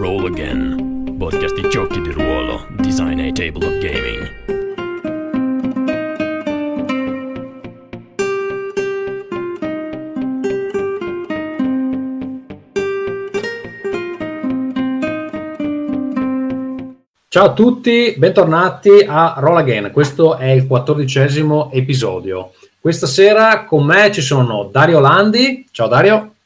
Roll Again, podcast di giochi di ruolo, design e tabletop gaming. Ciao a tutti, bentornati a Roll Again. Questo è il quattordicesimo episodio. Questa sera con me ci sono Dario Landi. Ciao Dario.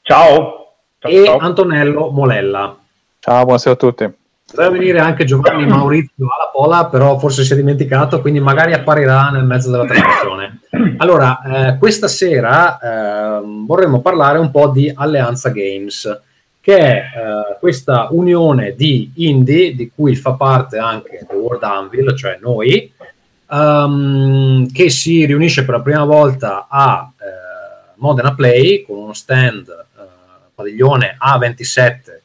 Ciao. ciao e ciao. Antonello Molella. Ciao, buonasera a tutti. Deve venire anche Giovanni Maurizio alla Pola, però forse si è dimenticato, quindi magari apparirà nel mezzo della trasmissione. Allora, eh, questa sera eh, vorremmo parlare un po' di Alleanza Games che è eh, questa unione di indie di cui fa parte anche The World Anvil, cioè noi, um, che si riunisce per la prima volta a eh, Modena Play con uno stand eh, padiglione A27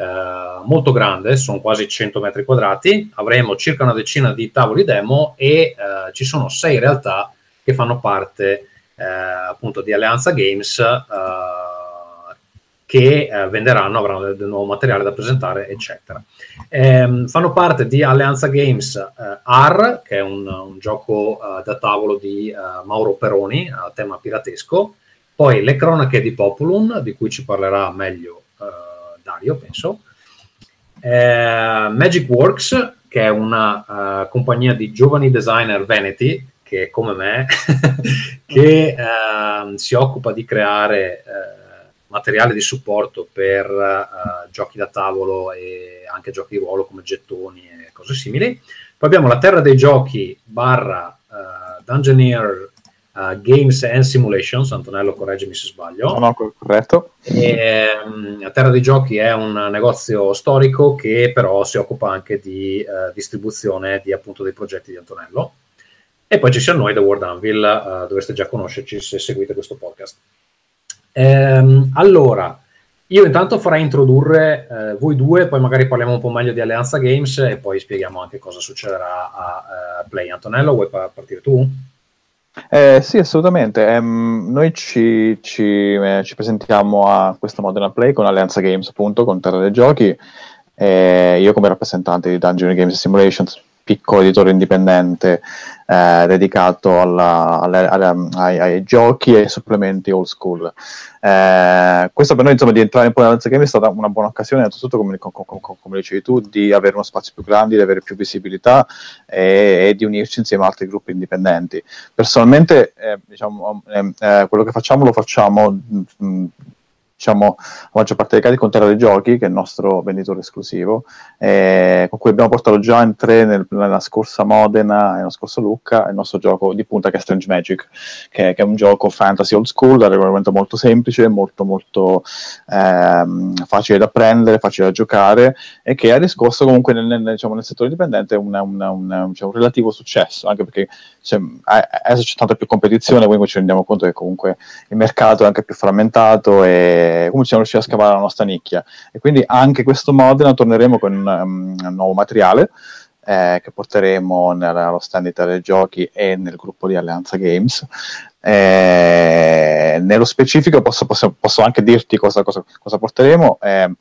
eh, molto grande, sono quasi 100 metri quadrati, avremo circa una decina di tavoli demo e eh, ci sono sei realtà che fanno parte eh, appunto di Alleanza Games che eh, venderanno, avranno del, nuovo materiale da presentare, eccetera. Eh, fanno parte di Alleanza Games eh, AR, che è un, un gioco eh, da tavolo di eh, Mauro Peroni a tema piratesco, poi Le Cronache di Populum, di cui ci parlerà meglio eh, Dario, penso, Magic Works, che è una compagnia di giovani designer veneti, che come me, che ehm, si occupa di creare materiale di supporto per uh, giochi da tavolo e anche giochi di ruolo come gettoni e cose simili. Poi abbiamo la Terra dei Giochi barra uh, Dungeoneer uh, Games and Simulations, Antonello correggimi se sbaglio. No, no, corretto. E, um, Terra dei Giochi è un negozio storico che però si occupa anche di distribuzione di appunto dei progetti di Antonello. E poi ci siamo noi, The World Anvil, dovreste già conoscerci se seguite questo podcast. Ehm, allora, io intanto farei introdurre eh, voi due, poi magari parliamo un po' meglio di Alleanza Games e poi spieghiamo anche cosa succederà a uh, Play. Antonello, vuoi partire tu? Eh, sì, assolutamente. Um, noi ci, ci, eh, ci, presentiamo a questa Modern Play con Alleanza Games, appunto, con Terra dei Giochi. Eh, io come rappresentante di Dungeon Games Simulations, piccolo editore indipendente eh, dedicato alla, alla, alla, ai, ai, giochi e ai supplementi old school. Eh, questo per noi insomma, di entrare in Polizia Game è stata una buona occasione, innanzitutto come, come, come, come, dicevi tu, di avere uno spazio più grande, di avere più visibilità e, e di unirci insieme a altri gruppi indipendenti. Personalmente eh, diciamo, eh, eh, quello che facciamo lo facciamo mh, mm, diciamo, la maggior parte dei casi con Terra dei Giochi, che è il nostro venditore esclusivo, eh, con cui abbiamo portato già in tre nel, nella scorsa Modena e nella scorsa Lucca il nostro gioco di punta che è Strange Magic, che, che è un gioco fantasy old school, da regolamento molto semplice, molto molto ehm, facile da prendere, facile da giocare e che ha riscosso comunque nel, nel, diciamo, nel settore dipendente una, una, una, diciamo, un relativo successo, anche perché cioè, adesso c'è tanta più competizione, quindi ci rendiamo conto che comunque il mercato è anche più frammentato e come siamo riusciti a scavare la nostra nicchia. E quindi anche questo Modena torneremo con um, un nuovo materiale eh, che porteremo nello stand di Telegiochi e nel gruppo di Alleanza Games. Eh, nello specifico posso, posso, posso, anche dirti cosa, cosa, cosa porteremo. Eh,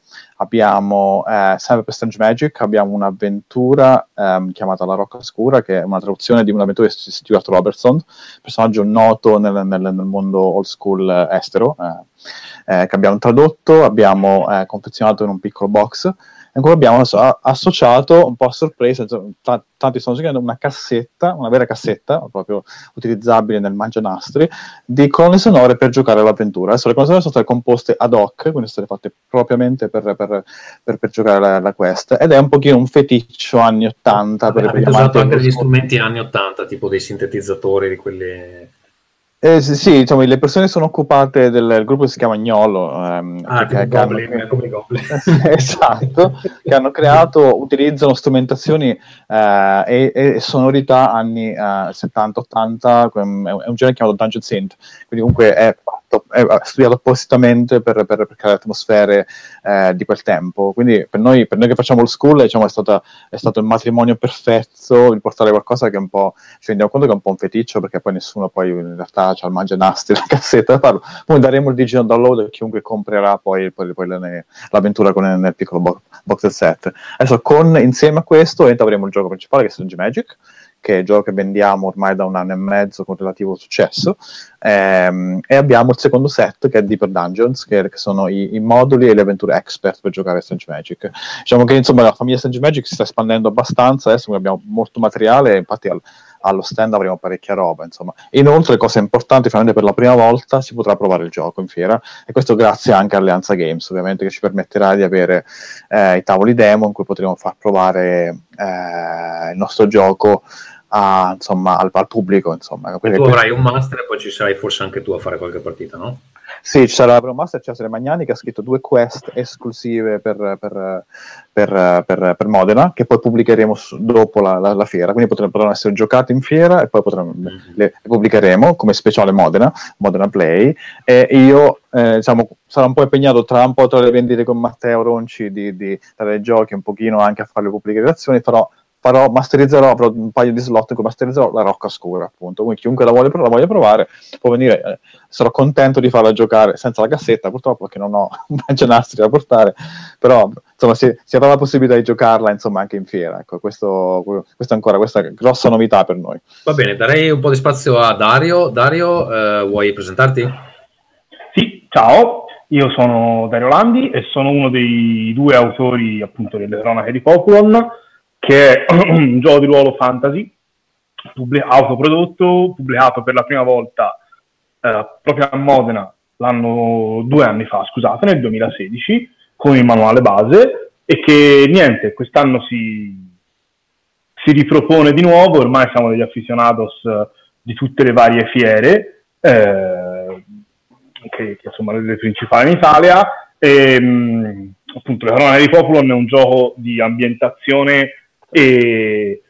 abbiamo eh, sempre per Strange Magic abbiamo un'avventura ehm, chiamata La Rocca Scura che è una traduzione di un'avventura di Stuart Robertson personaggio noto nel, nel, nel mondo old school eh, estero eh, eh, che abbiamo tradotto abbiamo eh, confezionato in un piccolo box cui abbiamo associato un po' a sorpresa, t- tanti stanno giocando una cassetta, una vera cassetta, proprio utilizzabile nel mangianastri, di colonne sonore per giocare all'avventura. Adesso le colonne sonore sono state composte ad hoc, quindi sono state fatte propriamente per, per, per, per giocare la, la, quest, ed è un pochino un feticcio anni 80. Vabbè, per usato anche degli strumenti anni 80, tipo dei sintetizzatori, di quelli eh, sì, diciamo, le persone sono occupate del gruppo che si chiama Gnolo. Ehm, ah, che, che hanno, come i goblin. esatto, che hanno creato, utilizzano strumentazioni eh, e, e, sonorità anni eh, 70-80, è un genere chiamato Dungeon Synth, quindi comunque è, fatto, è, è studiato appositamente per, per, per creare atmosfere eh, di quel tempo. Quindi per noi, per noi che facciamo old school diciamo, è, stata, è, stato il matrimonio perfetto il portare qualcosa che è un po', ci rendiamo conto che è un po' un feticcio perché poi nessuno poi in realtà ha il mangia nasti la cassetta da. Poi daremo il digital download a chiunque comprerà poi, poi, poi l'avventura con nel piccolo box, box set. Adesso con, insieme a questo avremo il gioco principale che è Strange Magic che è il gioco che vendiamo ormai da un anno e mezzo con relativo successo, ehm, e abbiamo il secondo set che è Deeper Dungeons, che, che sono i, i, moduli e le avventure expert per giocare a Strange Magic. Diciamo che insomma la famiglia Strange Magic si sta espandendo abbastanza, adesso abbiamo molto materiale, infatti al, allo stand avremo parecchia roba. Insomma. Inoltre, cosa importante, finalmente per la prima volta si potrà provare il gioco in fiera, e questo grazie anche a Alleanza Games, ovviamente, che ci permetterà di avere eh, i tavoli demo in cui potremo far provare eh, il nostro gioco a, insomma, al, al, pubblico. Insomma. tu avrai un master e poi ci sarai forse anche tu a fare qualche partita, no? Sì, ci sarà un master Cesare Magnani che ha scritto due quest esclusive per, per, per, per Modena che poi pubblicheremo su, dopo la, la, la, fiera, quindi potranno, potranno, essere giocate in fiera e poi potranno, mm-hmm. le, le, pubblicheremo come speciale Modena, Modena Play e io eh, diciamo, sarò un po' impegnato tra un po' tra le vendite con Matteo Ronci di, di dare giochi, un pochino anche a fare le pubblicazioni, farò farò, masterizzerò, avrò un paio di slot in cui masterizzerò la rocca scura, appunto. Quindi chiunque la voglia, la voglia provare può venire, eh, sarò contento di farla giocare senza la cassetta, purtroppo perché non ho un nastri da portare, però insomma si, si, avrà la possibilità di giocarla insomma anche in fiera. Ecco, questo, questo è ancora questa grossa novità per noi. Va bene, darei un po' di spazio a Dario. Dario, eh, vuoi presentarti? Sì, ciao. Io sono Dario Landi e sono uno dei due autori appunto delle cronache di Populon che è un gioco di ruolo fantasy pubblic- autoprodotto, pubblicato per la prima volta eh, proprio a Modena l'anno due anni fa, scusate, nel 2016, con il manuale base e che niente, quest'anno si, si ripropone di nuovo, ormai siamo degli aficionados di tutte le varie fiere, eh, che, che insomma le principali in Italia, e mh, appunto le Corone di Popolon è un gioco di ambientazione e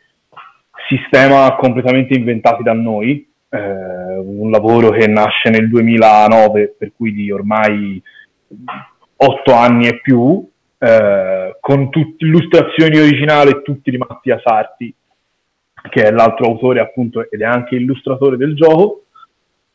sistema completamente inventati da noi, eh, un lavoro che nasce nel 2009, per cui di ormai otto anni e più, eh, con tutte illustrazioni originali tutti di Mattia Sarti, che è l'altro autore appunto ed è anche illustratore del gioco.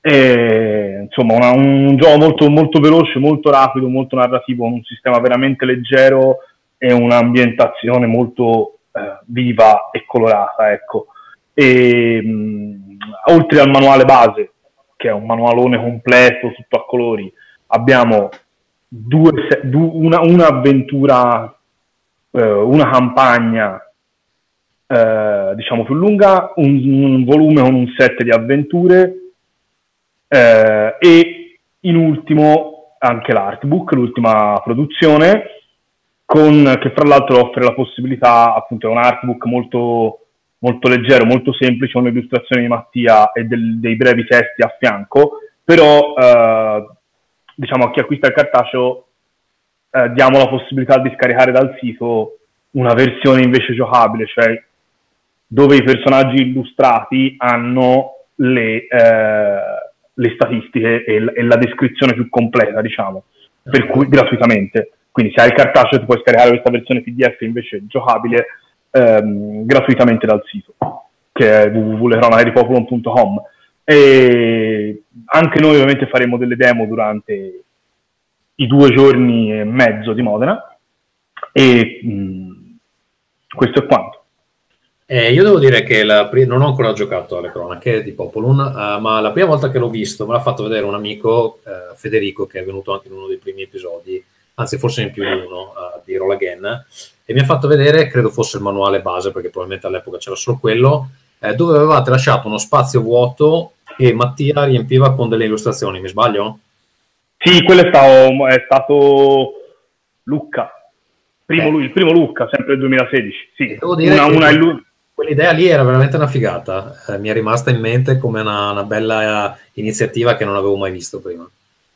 E, insomma, una, un gioco molto, molto veloce, molto rapido, molto narrativo, un sistema veramente leggero e un'ambientazione molto eh, viva e colorata, ecco. E, mh, oltre al manuale base, che è un manualone completo, tutto a colori, abbiamo due, due, una, un'avventura, eh, una campagna eh, diciamo più lunga, un, un, volume con un set di avventure eh, e in ultimo anche l'artbook, l'ultima produzione con, che fra l'altro offre la possibilità, appunto è un artbook molto, molto leggero, molto semplice, con le illustrazioni di Mattia e del, dei brevi testi a fianco, però eh, diciamo a chi acquista il cartaceo eh, diamo la possibilità di scaricare dal sito una versione invece giocabile, cioè dove i personaggi illustrati hanno le, eh, le statistiche e, e, la descrizione più completa, diciamo, per cui gratuitamente. Quindi se hai il cartaceo ti puoi scaricare questa versione PDF invece giocabile ehm, gratuitamente dal sito, che è www.lecronacheripopolon.com. E anche noi ovviamente faremo delle demo durante i due giorni e mezzo di Modena e mh, mm, questo è quanto. Eh, io devo dire che la, non ho ancora giocato alle cronache di Popolun, uh, ma la prima volta che l'ho visto me l'ha fatto vedere un amico, uh, Federico, che è venuto anche in uno dei primi episodi anzi forse in più di uno uh, di Roll Again, e mi ha fatto vedere, credo fosse il manuale base, perché probabilmente all'epoca c'era solo quello, eh, dove avevate lasciato uno spazio vuoto e Mattia riempiva con delle illustrazioni, mi sbaglio? Sì, quello è stato, è stato Lucca, primo, eh. lui, il primo Lucca, sempre nel 2016. Sì, una, una illu- quell'idea lì era veramente una figata, eh, mi è rimasta in mente come una, una bella iniziativa che non avevo mai visto prima.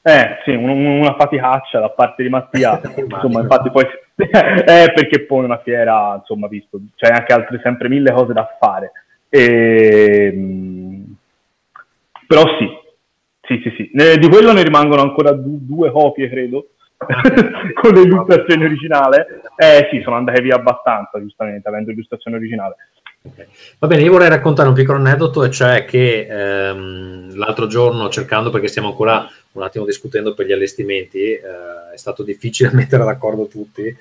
Eh, sì, un, una faticaccia da parte di Mattia, insomma, infatti poi eh, perché poi una fiera, insomma, visto, c'è anche altre sempre mille cose da fare. E, ehm, però sì, sì, sì, sì. Ne, di quello ne rimangono ancora du- due copie, credo, con l'illustrazione originale. Eh sì, sono andate via abbastanza, giustamente, avendo l'illustrazione originale. Okay. Va bene, io vorrei raccontare un piccolo aneddoto, e cioè che ehm, l'altro giorno, cercando, perché stiamo ancora un attimo discutendo per gli allestimenti, eh, è stato difficile mettere d'accordo tutti,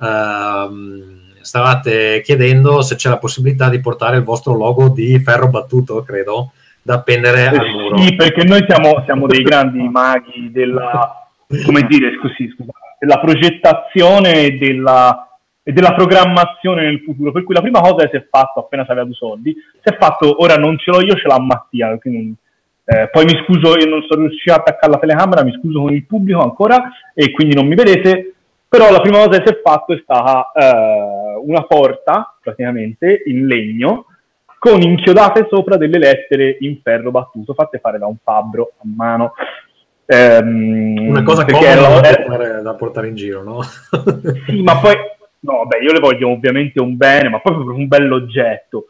ehm, stavate chiedendo se c'è la possibilità di portare il vostro logo di ferro battuto, credo, da appendere eh, al muro. Sì, perché noi siamo, siamo dei grandi maghi della, come dire, scusi, scusa, della progettazione e della, e della programmazione nel futuro. Per cui la prima cosa che si è fatto appena si aveva due soldi, si è fatto, ora non ce l'ho io, ce l'ha Mattia, quindi, eh, poi mi scuso, io non sono riuscito a attaccare la telecamera, mi scuso con il pubblico ancora e quindi non mi vedete, però la prima cosa che si è fatto è stata eh, una porta, praticamente, in legno, con inchiodate sopra delle lettere in ferro battuto, fatte fare da un fabbro a mano. Ehm, Una cosa comoda era, da, portare, da portare in giro, no? sì, ma poi, no, beh, io le voglio ovviamente un bene, ma proprio un bell'oggetto.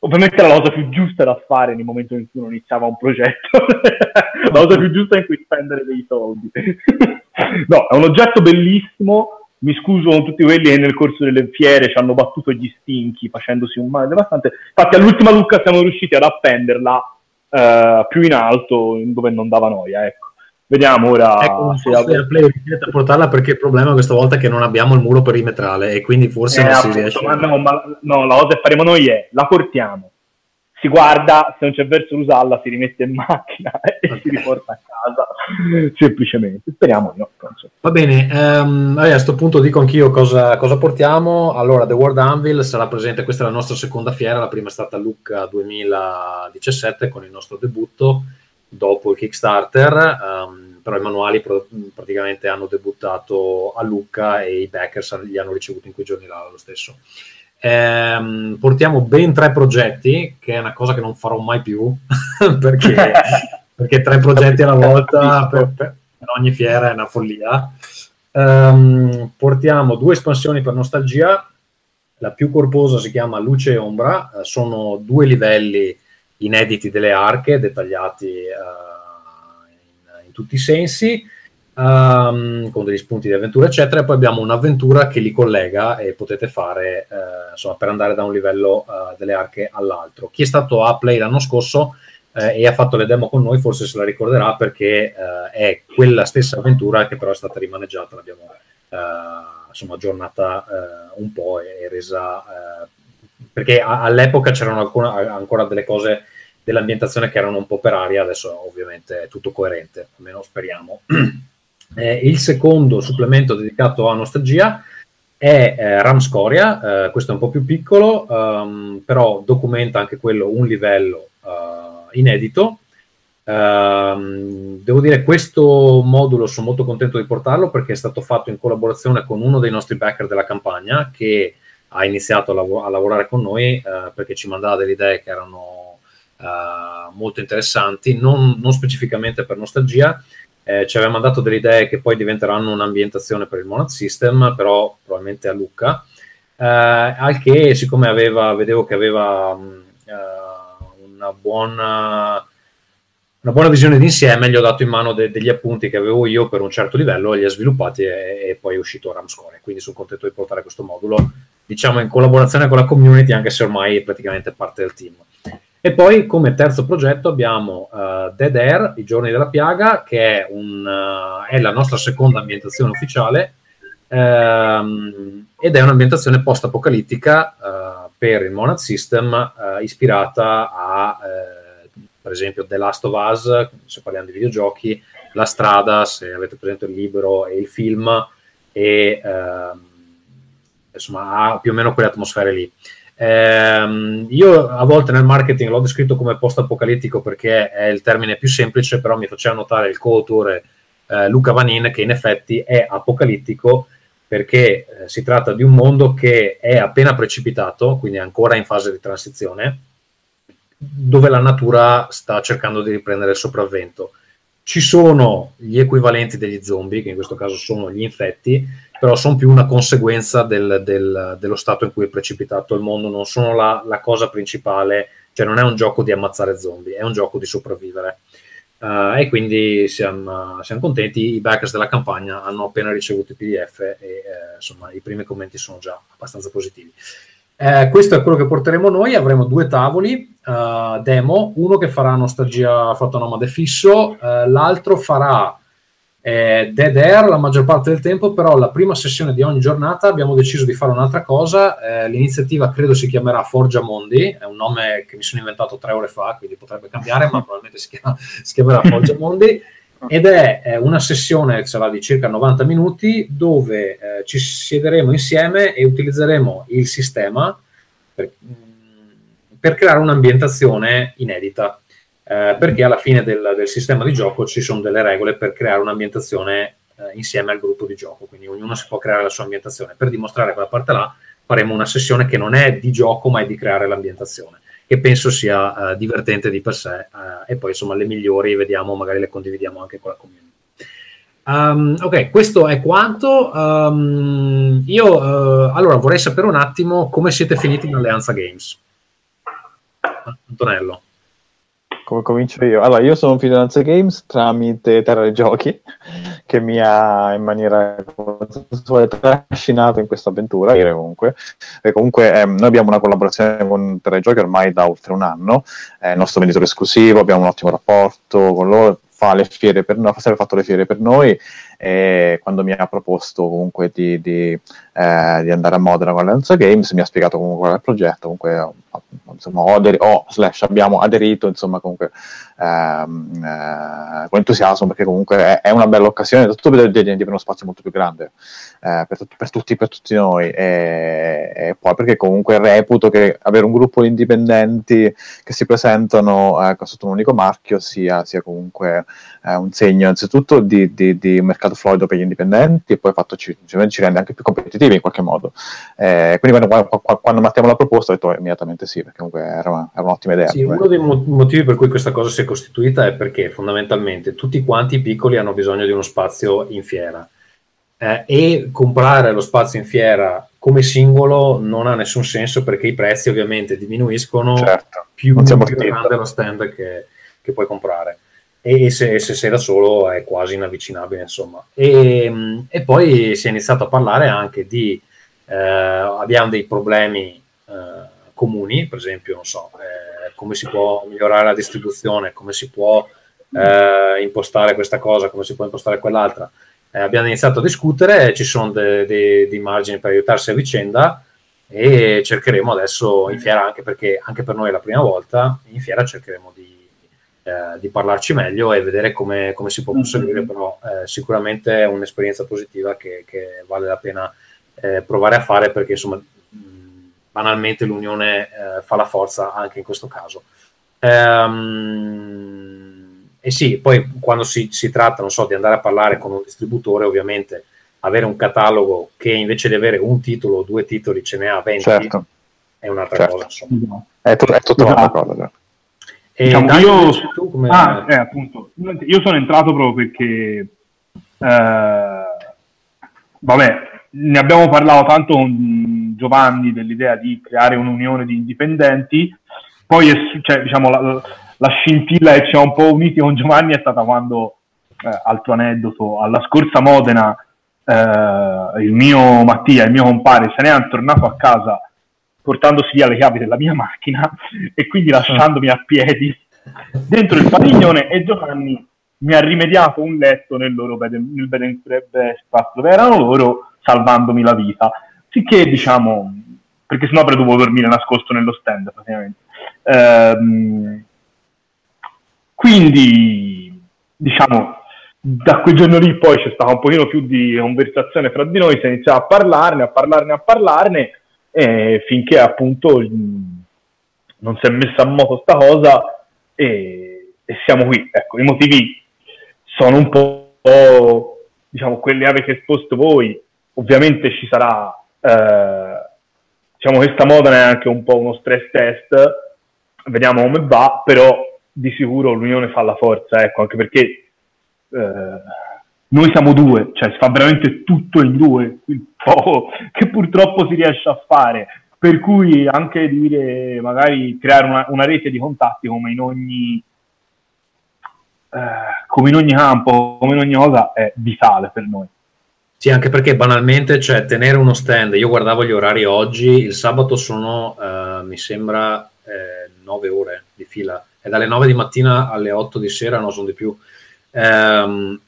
Ovviamente la cosa più giusta da fare nel momento in cui uno iniziava un progetto, la cosa più giusta in cui spendere dei soldi. no, è un oggetto bellissimo, mi scuso con tutti quelli che nel corso delle fiere ci hanno battuto gli stinchi facendosi un male devastante. Infatti, all'ultima Lucca siamo riusciti ad appenderla uh, più in alto, dove non dava noia. Ecco. Vediamo ora ecco, se a play a portarla perché il problema questa volta è che non abbiamo il muro perimetrale e quindi forse eh, non appunto, si riesce. Ma no, ma, no, la cosa che faremo noi è la portiamo, si guarda, se non c'è verso usarla si rimette in macchina e okay. si riporta a casa semplicemente. Speriamo di no. Va bene, um, a questo punto dico anch'io cosa, cosa, portiamo. Allora, The World Anvil sarà presente, questa è la nostra seconda fiera, la prima è stata Lucca 2017 con il nostro debutto dopo il Kickstarter, um, però i manuali pro- praticamente hanno debuttato a Lucca e i backers li hanno ricevuti in quei giorni là lo stesso. Ehm, portiamo ben tre progetti, che è una cosa che non farò mai più, perché, perché, tre progetti alla volta per, per, ogni fiera è una follia. Ehm, portiamo due espansioni per nostalgia, la più corposa si chiama Luce e Ombra, eh, sono due livelli inediti delle arche, dettagliati eh, in, in tutti i sensi um, con degli spunti di avventura, eccetera. E poi abbiamo un'avventura che li collega e potete fare eh, insomma, per andare da un livello uh, delle arche all'altro. Chi è stato a Play l'anno scorso eh, e ha fatto le demo con noi forse se la ricorderà perché eh, è quella stessa avventura che però è stata rimaneggiata, l'abbiamo eh, insomma, aggiornata eh, un po' e, resa perché a, all'epoca c'erano alcuna, ancora delle cose dell'ambientazione che erano un po' per aria, adesso ovviamente è tutto coerente, almeno speriamo. Eh, il secondo supplemento dedicato a nostalgia è eh, Ram Scoria, eh, questo è un po' più piccolo, um, però documenta anche quello un livello uh, inedito. Um, devo dire questo modulo sono molto contento di portarlo perché è stato fatto in collaborazione con uno dei nostri backer della campagna che ha iniziato a, lav- a lavorare con noi uh, perché ci mandava delle idee che erano uh, molto interessanti, non, non specificamente per nostalgia, eh, ci aveva mandato delle idee che poi diventeranno un'ambientazione per il Monad System, però probabilmente a Lucca. Eh, al che, siccome aveva, vedevo che aveva mh, uh, una, buona, una buona visione d'insieme, gli ho dato in mano de- degli appunti che avevo io per un certo livello, li ha sviluppati e, e poi è uscito Ramscore. Quindi sono contento di portare questo modulo, diciamo in collaborazione con la community, anche se ormai è praticamente parte del team. E poi come terzo progetto abbiamo uh, Dead Air, I giorni della piaga, che è, un, uh, è la nostra seconda ambientazione ufficiale um, ed è un'ambientazione post-apocalittica uh, per il Monad System ispirata a, per esempio, The Last of Us, se parliamo di videogiochi, La strada, se avete presente il libro e il film, e ehm, insomma ha più o meno quelle atmosfere lì. Eh, io a volte nel marketing l'ho descritto come post-apocalittico perché è il termine più semplice, però mi faceva notare il coautore eh, Luca Vanin che in effetti è apocalittico perché eh, si tratta di un mondo che è appena precipitato, quindi ancora in fase di transizione, dove la natura sta cercando di riprendere il sopravvento. Ci sono gli equivalenti degli zombie, che in questo caso sono gli infetti, però sono più una conseguenza del, del, dello stato in cui è precipitato il mondo, non sono la, la, cosa principale, cioè non è un gioco di ammazzare zombie, è un gioco di sopravvivere. Uh, e quindi siamo, siamo, contenti. I backers della campagna hanno appena ricevuto il PDF e eh, insomma i primi commenti sono già abbastanza positivi. Eh, questo è quello che porteremo noi. Avremo due tavoli uh, demo, uno che farà nostalgia fotonomade fisso, uh, l'altro farà eh, dead air la maggior parte del tempo, però la prima sessione di ogni giornata abbiamo deciso di fare un'altra cosa. Eh, l'iniziativa credo si chiamerà Forgia Mondi, è un nome che mi sono inventato tre ore fa, quindi potrebbe cambiare, ma probabilmente si, chiama, si chiamerà Forgia Mondi. Ed è eh, una sessione sarà di circa 90 minuti dove eh, ci siederemo insieme e utilizzeremo il sistema per, per creare un'ambientazione inedita eh, perché alla fine del, del, sistema di gioco ci sono delle regole per creare un'ambientazione eh, insieme al gruppo di gioco, quindi ognuno si può creare la sua ambientazione. Per dimostrare quella parte là faremo una sessione che non è di gioco ma è di creare l'ambientazione, che penso sia eh, divertente di per sé eh, e poi insomma le migliori vediamo, magari le condividiamo anche con la community. Um, ok, questo è quanto. Um, io uh, allora vorrei sapere un attimo come siete finiti in Alleanza Games. Antonello come comincio io? Allora, io sono Fidanza Games tramite Terra dei Giochi, che mi ha in maniera trascinato in questa avventura, comunque. E comunque eh, noi abbiamo una collaborazione con Terra dei Giochi ormai da oltre un anno, è il nostro venditore esclusivo, abbiamo un ottimo rapporto con loro, fa le fiere per noi, ha sempre fatto le fiere per noi e quando mi ha proposto comunque di, di, eh, di andare a Modena con Alleanza Games mi ha spiegato comunque qual è il progetto, comunque insomma, ho, ader- ho slash abbiamo aderito insomma comunque ehm, eh, con entusiasmo perché comunque è, è una bella occasione, tutto per diventare uno spazio molto più grande eh, per, per, tutti, per tutti noi. E, e, poi perché comunque reputo che avere un gruppo di indipendenti che si presentano eh, sotto un unico marchio sia, sia comunque eh, un segno innanzitutto di, di, di, mercato fluido per gli indipendenti e poi fatto ci, ci rende anche più competitivi in qualche modo. Eh, quindi quando, quando, quando Matteo me l'ha proposto ho detto immediatamente sì, perché comunque era, una, era un'ottima idea. Sì, uno dei motivi per cui questa cosa si è costituita è perché fondamentalmente tutti quanti i piccoli hanno bisogno di uno spazio in fiera. Eh, e comprare lo spazio in fiera come singolo non ha nessun senso perché i prezzi ovviamente diminuiscono certo, più, più grande lo stand che, che puoi comprare e se, se sei da solo è quasi inavvicinabile, insomma. E, e, poi si è iniziato a parlare anche di, eh, abbiamo dei problemi eh, comuni, per esempio, non so, eh, come si può migliorare la distribuzione, come si può eh, impostare questa cosa, come si può impostare quell'altra. Eh, abbiamo iniziato a discutere, ci sono dei de, de margini per aiutarsi a vicenda e cercheremo adesso in fiera, anche perché anche per noi è la prima volta, in fiera cercheremo di eh, di parlarci meglio e vedere come, come si può proseguire, mm-hmm. però eh, sicuramente è un'esperienza positiva che, che vale la pena eh, provare a fare perché insomma banalmente l'unione eh, fa la forza anche in questo caso. Ehm, e sì, poi quando si, si tratta, non so, di andare a parlare con un distributore, ovviamente avere un catalogo che invece di avere un titolo o due titoli ce ne ha 20 certo. è un'altra certo. cosa. Insomma. È, t- è tutta un'altra cosa. Diciamo io, come... ah, eh, appunto, io sono entrato proprio perché, eh, vabbè, ne abbiamo parlato tanto con Giovanni dell'idea di creare un'unione di indipendenti, poi è, cioè, diciamo, la, la, scintilla che ci ha un po' uniti con Giovanni è stata quando, eh, altro aneddoto, alla scorsa Modena eh, il mio Mattia, il mio compare, se ne è tornato a casa portandosi via le chiavi della mia macchina e quindi lasciandomi a piedi dentro il padiglione e Giovanni mi ha rimediato un letto nel loro bed, nel bed and breakfast dove erano loro salvandomi la vita. Sicché diciamo perché sennò avrei dovuto dormire nascosto nello stand praticamente. Ehm, quindi diciamo da quel giorno lì poi c'è stata un pochino più di conversazione fra di noi si è iniziato a parlarne a parlarne a parlarne e finché appunto non si è messa a moto sta cosa e, e, siamo qui. Ecco, i motivi sono un po', diciamo, quelli avete esposto voi. Ovviamente ci sarà, eh, diciamo, questa moda è anche un po' uno stress test, vediamo come va, però di sicuro l'unione fa la forza, ecco, anche perché eh, noi siamo due, cioè si fa veramente tutto in due, il poco che purtroppo si riesce a fare. Per cui anche dire, magari creare una, una rete di contatti come in ogni come in ogni campo, come in ogni cosa, è vitale per noi. Sì, anche perché banalmente, cioè, tenere uno stand, io guardavo gli orari oggi, il sabato sono, eh, mi sembra, eh, 9 ore di fila, e dalle 9 di mattina alle 8 di sera, no, sono di più. Ehm,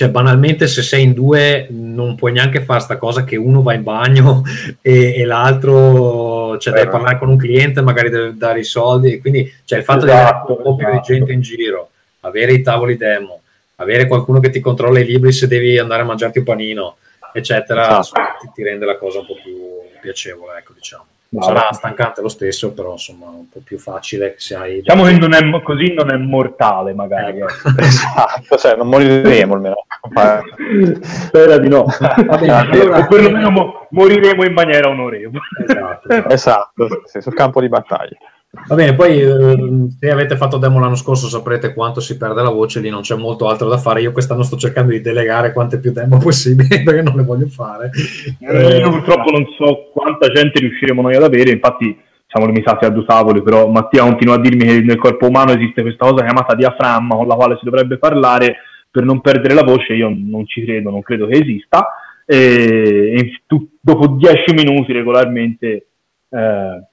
cioè, banalmente, se sei in due, non puoi neanche fare sta cosa che uno va in bagno e, e l'altro, cioè, deve parlare con un cliente, magari deve dare i soldi. Quindi, cioè, il fatto esatto, di avere un po' più di esatto. gente in giro, avere i tavoli demo, avere qualcuno che ti controlla i libri se devi andare a mangiarti un panino, eccetera, esatto. ti, ti, rende la cosa un po' più piacevole, ecco, diciamo. No, Sarà stancante lo stesso, però insomma un po' più facile se hai... Diciamo che non è, così non è mortale magari. Eh. esatto, cioè, non moriremo almeno. Spera di no. Bene, allora... O perlomeno mo- moriremo in maniera onorevole. Esatto, esatto. esatto sì, sul campo di battaglia. Va bene, poi eh, se avete fatto demo l'anno scorso saprete quanto si perde la voce, lì non c'è molto altro da fare. Io quest'anno sto cercando di delegare quante più demo possibili perché non le voglio fare. Eh, io purtroppo non so quanta gente riusciremo noi ad avere, infatti siamo limitati a due tavoli, però Mattia continua a dirmi che nel corpo umano esiste questa cosa chiamata diaframma con la quale si dovrebbe parlare per non perdere la voce, io non ci credo, non credo che esista. E, e tu, dopo dieci minuti regolarmente... Eh,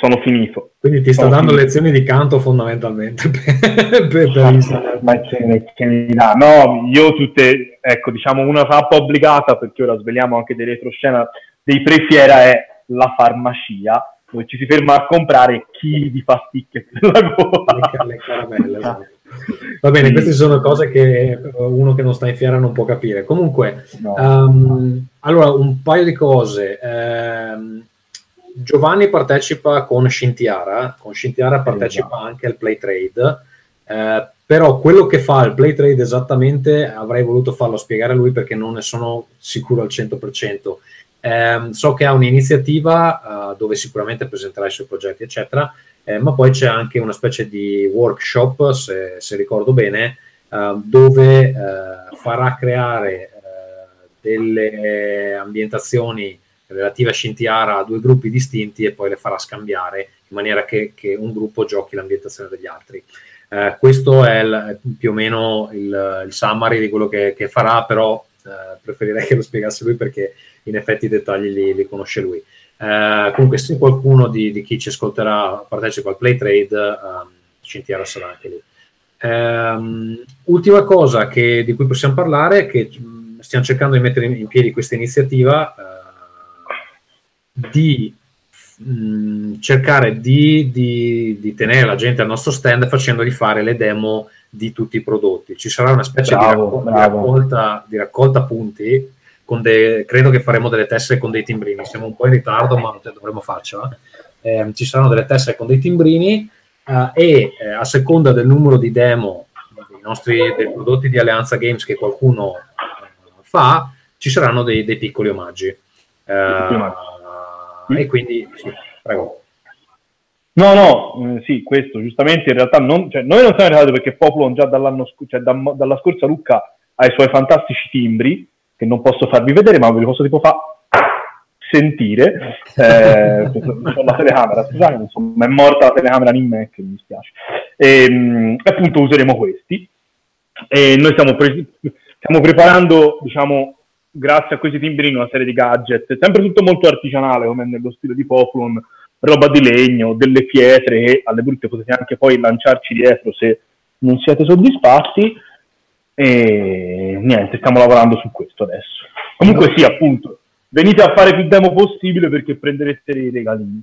sono finito. Quindi ti sta sono dando finito. lezioni di canto fondamentalmente per, per, per Ma che, che mi dà? No, io tutte, ecco, diciamo una tappa obbligata, perché ora sveliamo anche dei retroscena dei prefiera è la farmacia, dove ci si ferma a comprare chili di pasticche per la gola. Le, caramelle, esatto. Va bene, sì. queste sono cose che uno che non sta in fiera non può capire. Comunque, no. um, allora, un paio di cose. Um, Giovanni partecipa con Scintiara, con Scintiara partecipa esatto. anche al Play Trade, eh, però quello che fa il Play Trade esattamente avrei voluto farlo spiegare a lui perché non ne sono sicuro al 100%. Eh, so che ha un'iniziativa uh, dove sicuramente presenterà i suoi progetti, eccetera, eh, ma poi c'è anche una specie di workshop, se, se ricordo bene, uh, dove uh, farà creare delle ambientazioni relativa a Scintiara a due gruppi distinti e poi le farà scambiare in maniera che, che un gruppo giochi l'ambientazione degli altri. Eh, questo è il, più o meno il, il, summary di quello che, che farà, però eh, preferirei che lo spiegasse lui perché in effetti i dettagli li, li conosce lui. Eh, comunque, se qualcuno di, di, chi ci ascolterà partecipa al play trade, um, Scintiara sarà anche lì. Um, ultima cosa che, di cui possiamo parlare è che stiamo cercando di mettere in, in piedi questa iniziativa di mh, mm, cercare di, di, di, tenere la gente al nostro stand facendogli fare le demo di tutti i prodotti. Ci sarà una specie bravo, di, raccol- di, raccolta, di, raccolta, punti. De- credo che faremo delle tessere con dei timbrini. Siamo un po' in ritardo, ma dovremo farcela. Eh, ci saranno delle tessere con dei timbrini eh, e eh, a seconda del numero di demo dei nostri dei prodotti di Alleanza Games che qualcuno eh, fa, ci saranno dei, dei piccoli omaggi. Uh, e quindi sì, prego. No, no, eh, sì, questo giustamente in realtà non, cioè, noi non siamo arrivati perché Popolon già dall'anno cioè, da, dalla scorsa Lucca ha i suoi fantastici timbri che non posso farvi vedere, ma ve li posso tipo far sentire eh, la telecamera. Scusate, insomma, è morta la telecamera in Mac, mi dispiace. E, ehm, appunto useremo questi. E noi stiamo, pre- stiamo preparando, diciamo, grazie a questi timbrini una serie di gadget, sempre tutto molto artigianale come nello stile di Pokémon, roba di legno, delle pietre e alle brutte potete anche poi lanciarci dietro se non siete soddisfatti e niente, stiamo lavorando su questo adesso. Comunque sì, appunto, venite a fare più demo possibile perché prenderete i regalini.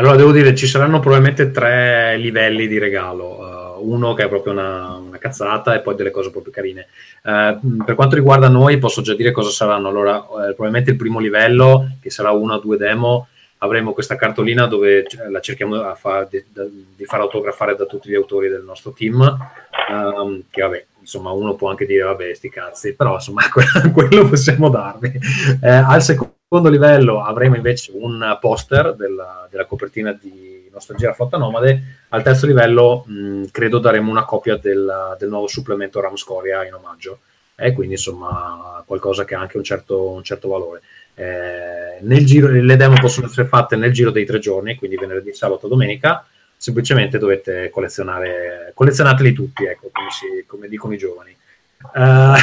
Allora devo dire, ci saranno probabilmente tre livelli di regalo. Uh, uno che è proprio una, una, cazzata e poi delle cose proprio carine. Eh, per quanto riguarda noi, posso già dire cosa saranno. Allora, eh, probabilmente il primo livello, che sarà una o due demo, avremo questa cartolina dove la cerchiamo fa, di, di, far autografare da tutti gli autori del nostro team. Um, che vabbè, insomma, uno può anche dire, vabbè, sti cazzi, però insomma, quello possiamo darvi. Eh, al secondo livello avremo invece un poster della, della copertina di Nostalgia Flotta Nomade. Al terzo livello mh, credo daremo una copia del, del nuovo supplemento Ram Scoria in omaggio. E quindi insomma qualcosa che ha anche un certo, un certo valore. Eh, giro, le demo possono essere fatte nel giro dei tre giorni, quindi venerdì, sabato, domenica. Semplicemente dovete collezionare, collezionateli tutti, ecco, come, si, come dicono i giovani. Uh...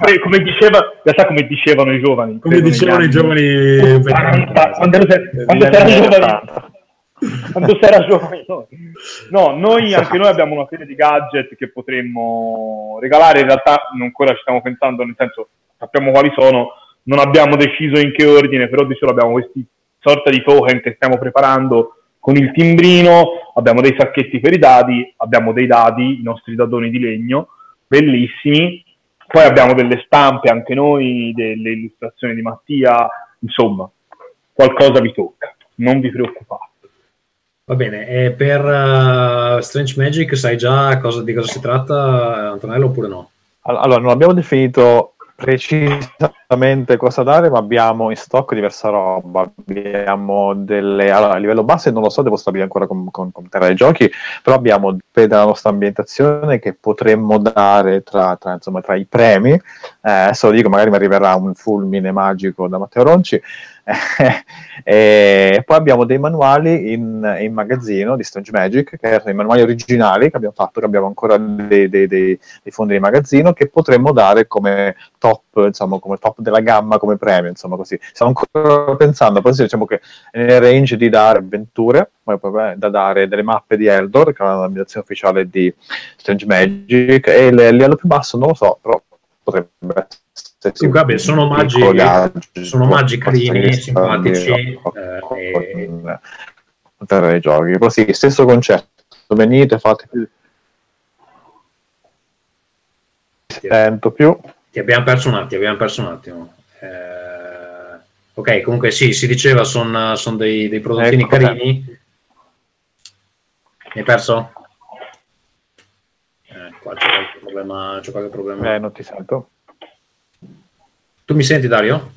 come, come, diceva, in realtà come dicevano i giovani. Come dicevano i giovani... quando, erano giovani quando si era giovani no, noi anche noi abbiamo una serie di gadget che potremmo regalare. In realtà non ancora ci stiamo pensando nel senso sappiamo quali sono. Non abbiamo deciso in che ordine però di solo abbiamo questi sorta di token che stiamo preparando con il timbrino, abbiamo dei sacchetti per i dadi, abbiamo dei dadi, i nostri dadoni di legno, bellissimi, poi abbiamo delle stampe anche noi, delle illustrazioni di Mattia, insomma, qualcosa vi tocca, non vi preoccupate. Va bene, e per uh, Strange Magic sai già cosa, di cosa si tratta, Antonello, oppure no? Allora, non abbiamo definito precisamente cosa dare, ma abbiamo in stock diversa roba. Abbiamo delle. Allora, a livello base non lo so, devo stabilire ancora con, con, con Terra dei Giochi, però abbiamo della nostra ambientazione che potremmo dare tra, tra, insomma, tra i premi. Eh, adesso lo dico, magari mi arriverà un fulmine magico da Matteo Ronci. e poi abbiamo dei manuali in, in, magazzino di Strange Magic, che erano i manuali originali che abbiamo fatto, che abbiamo ancora dei, dei, dei fondi di magazzino, che potremmo dare come top, insomma, come top della gamma, come premio, insomma così. Stiamo ancora pensando, poi diciamo che è nel range di dare avventure, da dare delle mappe di Eldor, che è l'ambientazione ufficiale di Strange Magic, e il livello più basso non lo so, però potrebbe essere sì, vabbè, sono omaggi, sono omaggi carini, simpatici. Eh, per i giochi. Sì, stesso concetto. Venite, fate più. Sento più. Ti abbiamo perso un attimo, abbiamo perso un attimo. Eh, ok, comunque sì, si diceva sono son dei, dei prodottini ecco, carini. Mi hai perso? Eh, qua c'è qualche problema. C'è qualche problema. Eh, non ti sento. Tu mi senti Dario?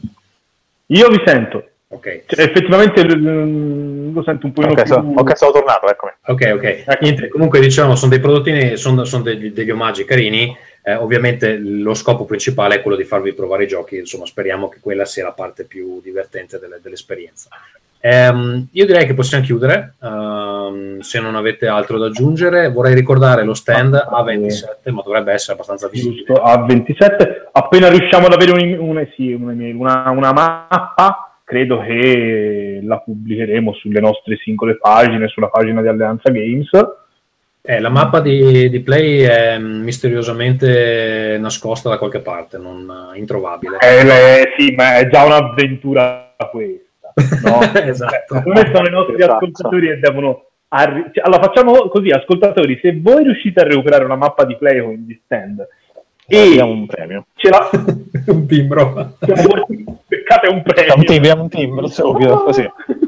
Io vi sento. Ok. Cioè, effettivamente lo sento un po' okay, più... So, ok, sono tornato, eccomi. Ok, ok. Ecco. Niente, comunque diciamo, sono dei prodotti, sono, sono degli, degli, omaggi carini. Eh, ovviamente lo scopo principale è quello di farvi provare i giochi, insomma speriamo che quella sia la parte più divertente delle, dell'esperienza. Um, io direi che possiamo chiudere, um, se non avete altro da aggiungere. Vorrei ricordare lo stand A27, ma dovrebbe essere abbastanza visibile. A27, appena riusciamo ad avere un, un, sì, una, una, mappa, credo che la pubblicheremo sulle nostre singole pagine, sulla pagina di Alleanza Games. Eh, la mappa di, di, Play è misteriosamente nascosta da qualche parte, non introvabile. Eh, le, sì, ma è già un'avventura questa. No? esatto. Come sono i nostri esatto. ascoltatori e devono... Arri- cioè, allora facciamo così, ascoltatori, se voi riuscite a recuperare una mappa di play con gli stand e abbiamo un premio. Ce l'ha... un timbro. Peccate un premio. Un timbro, un timbro, subito, così.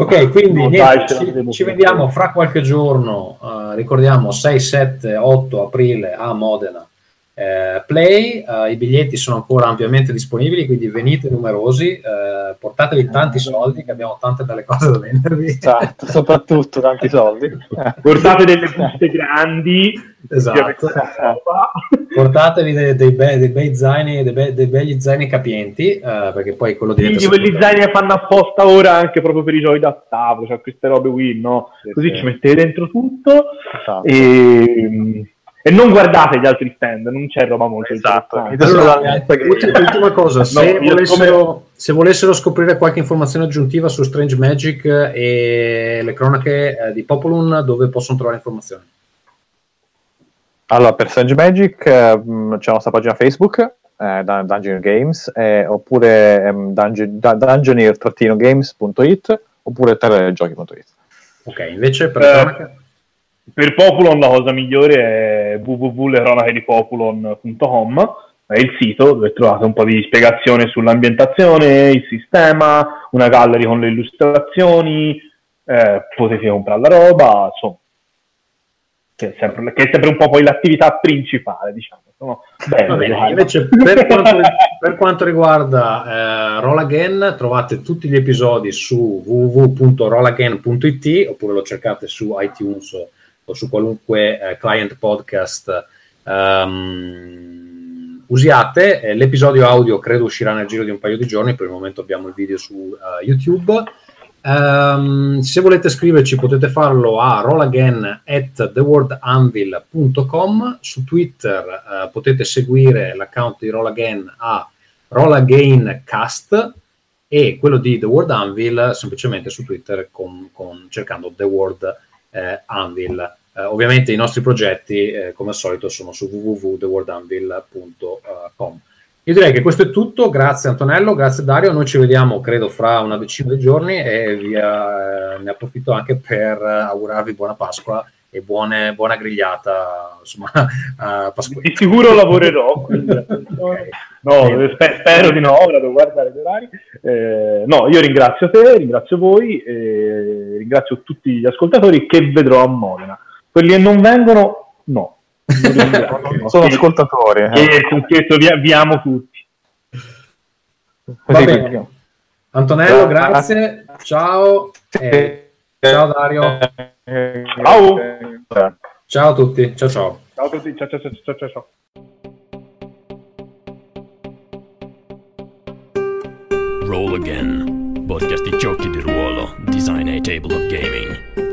Ok, quindi niente, ci, ci vediamo fra qualche giorno, uh, ricordiamo 6, 7, 8 aprile a Modena eh, Play, eh, i biglietti sono ancora ampiamente disponibili, quindi venite numerosi, eh, portatevi tanti soldi, che abbiamo tante belle cose da vendervi. Esatto, soprattutto tanti soldi. Portate delle buste grandi. Esatto. Portatevi dei, dei, be- dei bei zaini, dei, be- dei, begli zaini capienti, eh, perché poi quello diventa... Quindi quelli zaini che fanno apposta ora anche proprio per i giochi da tavolo, cioè queste robe qui, no? Così sì. ci mettete dentro tutto esatto. e e non guardate gli altri stand, non c'è roba molto esatto. Allora, ultima cosa, se, no, volessero, come... se, volessero, scoprire qualche informazione aggiuntiva su Strange Magic e le cronache eh, di Popolun, dove possono trovare informazioni? Allora, per Strange Magic eh, c'è la nostra pagina Facebook, eh, Dungeon Games, eh, oppure ehm, dungeon, dungeoneer-games.it, oppure terragiochi.it. Ok, invece per eh, cronache? Per Populon la cosa migliore è www.leronachedipopulon.com è il sito dove trovate un po' di spiegazione sull'ambientazione, il sistema, una gallery con le illustrazioni, eh, potete comprare la roba, insomma, che è, sempre, che è sempre un po' poi l'attività principale, diciamo. No? Bene, bene. Invece per quanto, per quanto riguarda eh, Roll Again trovate tutti gli episodi su www.rollagain.it oppure lo cercate su iTunes o su qualunque eh, client podcast um, usiate. Eh, l'episodio audio credo uscirà nel giro di un paio di giorni, per il momento abbiamo il video su uh, YouTube. Um, se volete scriverci potete farlo a rollagain at thewordanvil.com su Twitter uh, potete seguire l'account di Rollagain a rollagaincast e quello di The Word Anvil semplicemente su Twitter con, con, cercando The Word eh, Anvil. Eh, ovviamente i nostri progetti, eh, come al solito, sono su www.thewordanvil.com. Io direi che questo è tutto, grazie Antonello, grazie Dario, noi ci vediamo credo fra una decina di giorni e via, eh, ne approfitto anche per augurarvi buona Pasqua e buone, buona grigliata insomma a Pasquetta. Di sicuro lavorerò no, sper- spero di no ora devo guardare gli orari. Eh, no io ringrazio te ringrazio voi eh, ringrazio tutti gli ascoltatori che vedrò a Modena quelli che non vengono no sono ascoltatori eh. e vi, vi amo tutti Va bene. Antonello grazie ciao eh, ciao Dario Ciao. Ciao a tutti. Ciao ciao. Ciao a tutti. Ciao ciao ciao ciao ciao. Roll Again, podcast di giochi di ruolo, design a table of gaming.